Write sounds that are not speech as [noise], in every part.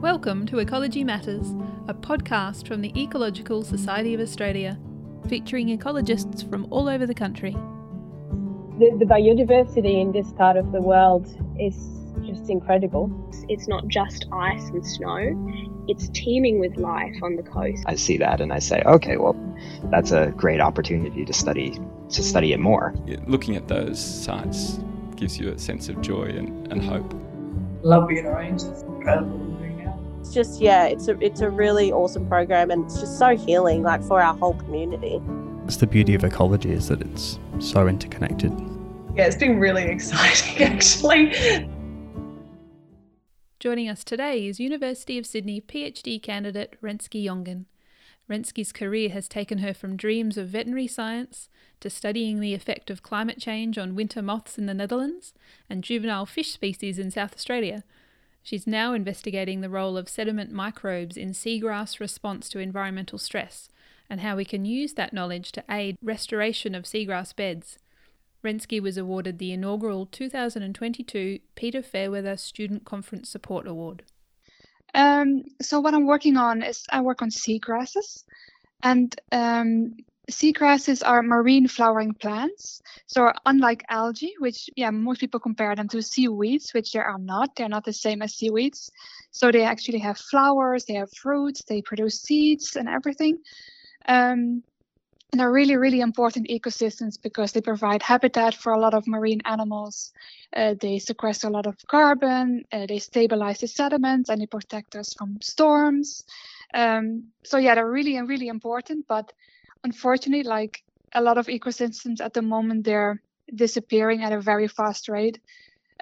Welcome to Ecology Matters, a podcast from the Ecological Society of Australia, featuring ecologists from all over the country. The, the biodiversity in this part of the world is just incredible. It's not just ice and snow, it's teeming with life on the coast. I see that and I say, okay, well, that's a great opportunity to study to study it more. Looking at those sites gives you a sense of joy and, and hope. Love being around. It's incredible. It's just yeah, it's a it's a really awesome program and it's just so healing, like for our whole community. It's the beauty of ecology is that it's so interconnected. Yeah, it's been really [laughs] exciting actually. Joining us today is University of Sydney PhD candidate Renske Jongen. Renske's career has taken her from dreams of veterinary science to studying the effect of climate change on winter moths in the Netherlands and juvenile fish species in South Australia. She's now investigating the role of sediment microbes in seagrass response to environmental stress and how we can use that knowledge to aid restoration of seagrass beds. Renske was awarded the inaugural 2022 Peter Fairweather Student Conference Support Award. Um, so what I'm working on is I work on seagrasses, and um, seagrasses are marine flowering plants. So unlike algae, which yeah most people compare them to seaweeds, which they are not. They're not the same as seaweeds. So they actually have flowers, they have fruits, they produce seeds and everything. Um, and they're really, really important ecosystems because they provide habitat for a lot of marine animals. Uh, they sequester a lot of carbon, uh, they stabilize the sediments, and they protect us from storms. Um, so yeah, they're really, really important. But unfortunately, like a lot of ecosystems at the moment, they're disappearing at a very fast rate.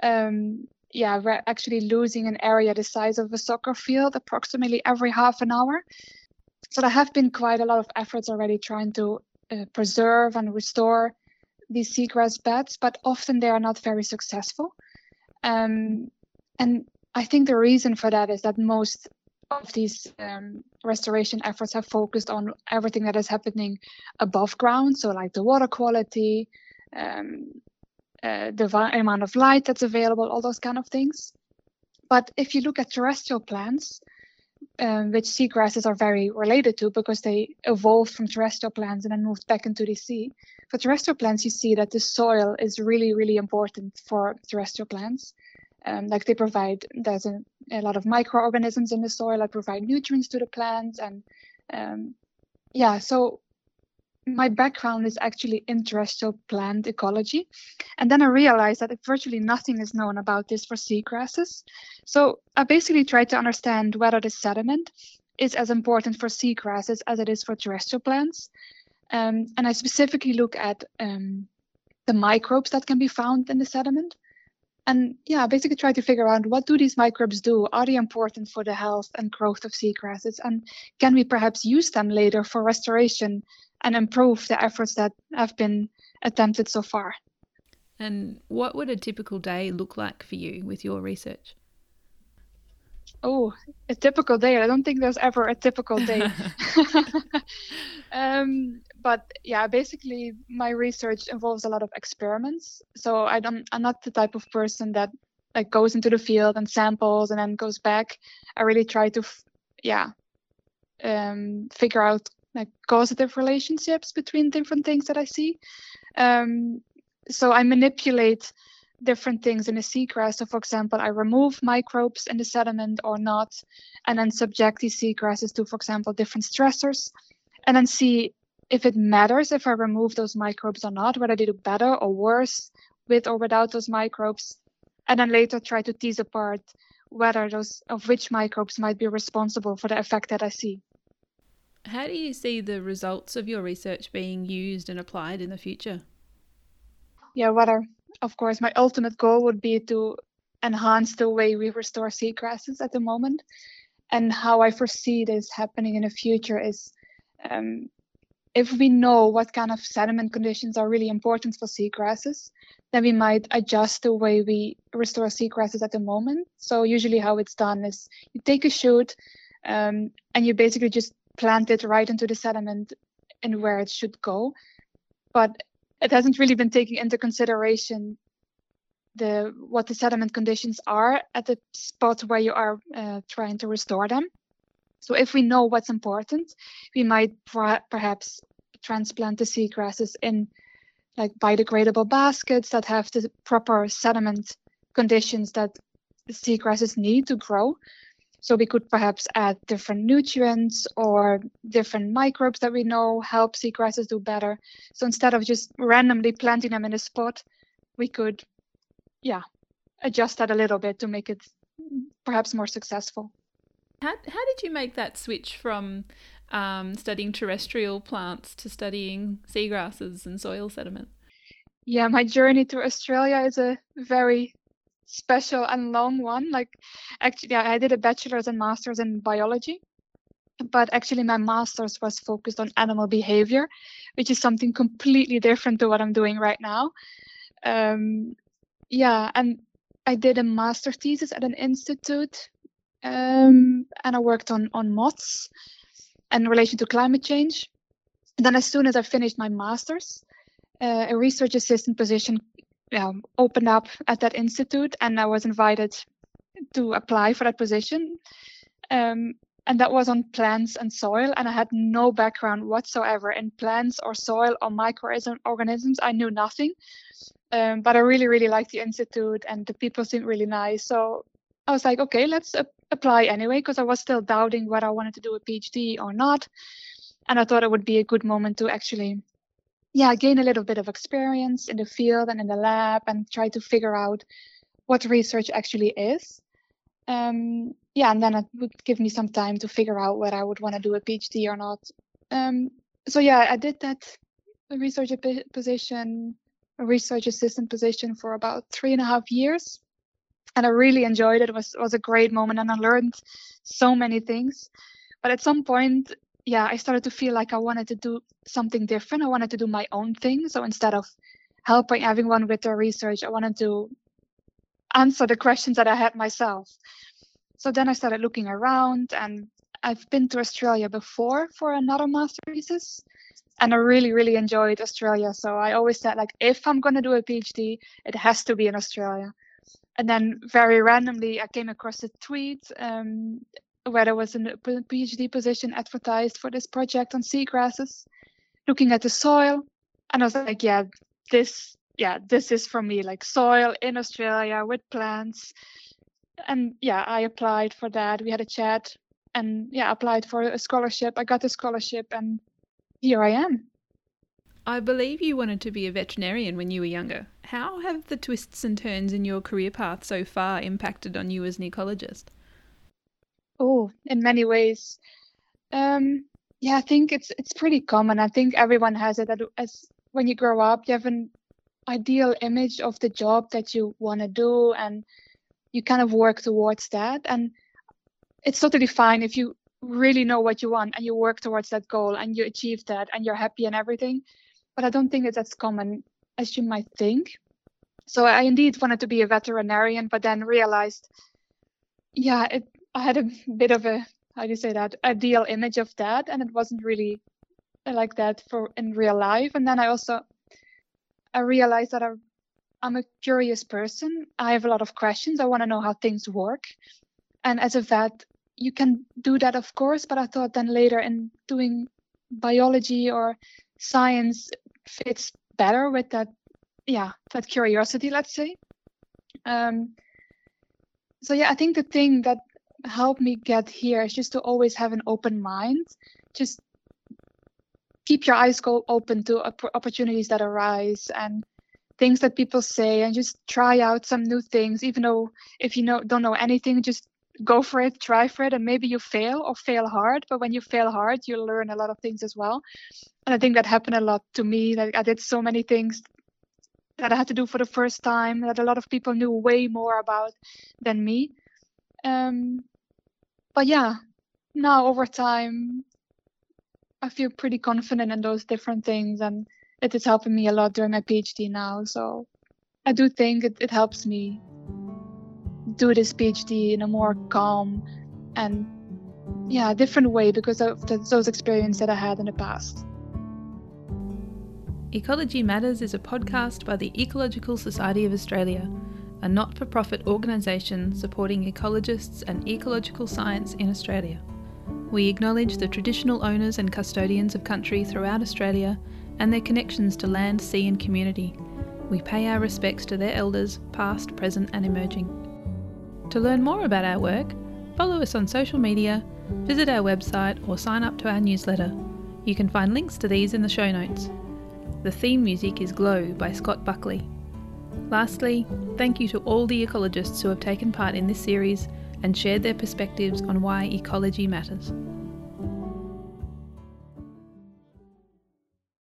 Um, yeah, we're actually losing an area the size of a soccer field approximately every half an hour so there have been quite a lot of efforts already trying to uh, preserve and restore these seagrass beds, but often they are not very successful. Um, and I think the reason for that is that most of these um, restoration efforts have focused on everything that is happening above ground, so like the water quality, um, uh, the amount of light that's available, all those kind of things. But if you look at terrestrial plants, um, which seagrasses are very related to because they evolved from terrestrial plants and then moved back into the sea. For terrestrial plants, you see that the soil is really, really important for terrestrial plants. Um, like they provide, there's a, a, lot of microorganisms in the soil that provide nutrients to the plants. And um, yeah, so my background is actually in terrestrial plant ecology. And then I realized that virtually nothing is known about this for seagrasses. So I basically tried to understand whether the sediment is as important for seagrasses as it is for terrestrial plants. Um, and I specifically look at um, the microbes that can be found in the sediment. And yeah, basically try to figure out what do these microbes do? Are they important for the health and growth of seagrasses? And can we perhaps use them later for restoration and improve the efforts that have been attempted so far. And what would a typical day look like for you with your research? Oh, a typical day. I don't think there's ever a typical day. [laughs] [laughs] um, but yeah, basically, my research involves a lot of experiments. So I don't, I'm not the type of person that like goes into the field and samples and then goes back. I really try to, yeah, um, figure out like causative relationships between different things that I see. Um, so I manipulate different things in a seagrass. So, for example, I remove microbes in the sediment or not, and then subject these seagrasses to, for example, different stressors, and then see if it matters if I remove those microbes or not, whether they do better or worse with or without those microbes, and then later try to tease apart whether those of which microbes might be responsible for the effect that I see. How do you see the results of your research being used and applied in the future? Yeah, whether, of course, my ultimate goal would be to enhance the way we restore seagrasses at the moment. And how I foresee this happening in the future is um, if we know what kind of sediment conditions are really important for seagrasses, then we might adjust the way we restore seagrasses at the moment. So usually how it's done is you take a shoot um, and you basically just plant it right into the sediment and where it should go. But it hasn't really been taking into consideration the what the sediment conditions are at the spot where you are uh, trying to restore them. So if we know what's important, we might per- perhaps transplant the seagrasses in like biodegradable baskets that have the proper sediment conditions that the seagrasses need to grow. So we could perhaps add different nutrients or different microbes that we know help seagrasses do better. So instead of just randomly planting them in a spot, we could, yeah, adjust that a little bit to make it perhaps more successful. How, how did you make that switch from um, studying terrestrial plants to studying seagrasses and soil sediment? Yeah, my journey to Australia is a very special and long one. Like, actually, I did a bachelor's and master's in biology, but actually, my master's was focused on animal behavior, which is something completely different to what I'm doing right now. Um, yeah, and I did a master thesis at an institute, um, and I worked on on moths in relation to climate change. Then, as soon as I finished my master's, uh, a research assistant position um, opened up at that institute, and I was invited to apply for that position. Um, and that was on plants and soil, and I had no background whatsoever in plants or soil or microorganisms. I knew nothing, um, but I really, really liked the institute, and the people seemed really nice. So I was like, okay, let's apply anyway, because I was still doubting whether I wanted to do a PhD or not, and I thought it would be a good moment to actually yeah, gain a little bit of experience in the field and in the lab and try to figure out what research actually is. Um, yeah, and then it would give me some time to figure out whether I would want to do a PhD or not. Um, so yeah, I did that research position, research assistant position for about three and a half years, and I really enjoyed it. It was was a great moment, and I learned so many things. But at some point, yeah, I started to feel like I wanted to do something different. I wanted to do my own thing. So instead of helping everyone with their research, I wanted to answer the questions that I had myself. So then I started looking around, and I've been to Australia before for another master thesis, and I really, really enjoyed Australia. So I always said, like, if I'm going to do a PhD, it has to be in Australia. And then very randomly, I came across a tweet um, where there was a PhD position advertised for this project on seagrasses, looking at the soil. And I was like, yeah, this, yeah, this is for me, like soil in Australia with plants. And yeah, I applied for that. We had a chat and yeah, applied for a scholarship. I got the scholarship and here I am. I believe you wanted to be a veterinarian when you were younger. How have the twists and turns in your career path so far impacted on you as an ecologist? Oh, in many ways. Um, yeah, I think it's it's pretty common. I think everyone has it. That as when you grow up, you have an ideal image of the job that you want to do, and you kind of work towards that. And it's totally fine if you really know what you want and you work towards that goal and you achieve that and you're happy and everything. But I don't think it's as common as you might think. So I indeed wanted to be a veterinarian, but then realized, yeah, it I had a bit of a how do you say that ideal image of that, and it wasn't really like that for in real life. And then I also I realized that I, I'm a curious person. I have a lot of questions. I want to know how things work, and as a vet, you can do that, of course. But I thought then later in doing biology or science fits better with that yeah that curiosity let's say um so yeah i think the thing that helped me get here is just to always have an open mind. Just keep your eyes go open to opportunities that arise and things that people say and just try out some new things. Even though if you know don't know anything just go for it try for it. And maybe you fail or fail hard but when you fail hard you learn a lot of things as well. And i think that happened a lot to me like i did so many things that i had to do for the first time that a lot of people knew way more about than me. Um, but yeah, now over time, I feel pretty confident in those different things, and it is helping me a lot during my PhD now. So I do think it, it helps me do this PhD in a more calm and yeah, different way because of the, those experiences that I had in the past. Ecology Matters is a podcast by the Ecological Society of Australia a not for profit organisation supporting ecologists and ecological science in Australia. We acknowledge the traditional owners and custodians of country throughout Australia and their connections to land, sea, and community. We pay our respects to their elders, past, present, and emerging. To learn more about our work, follow us on social media, visit our website, or sign up to our newsletter. You can find links to these in the show notes. The theme music is Glow by Scott Buckley. Lastly, thank you to all the ecologists who have taken part in this series and shared their perspectives on why ecology matters.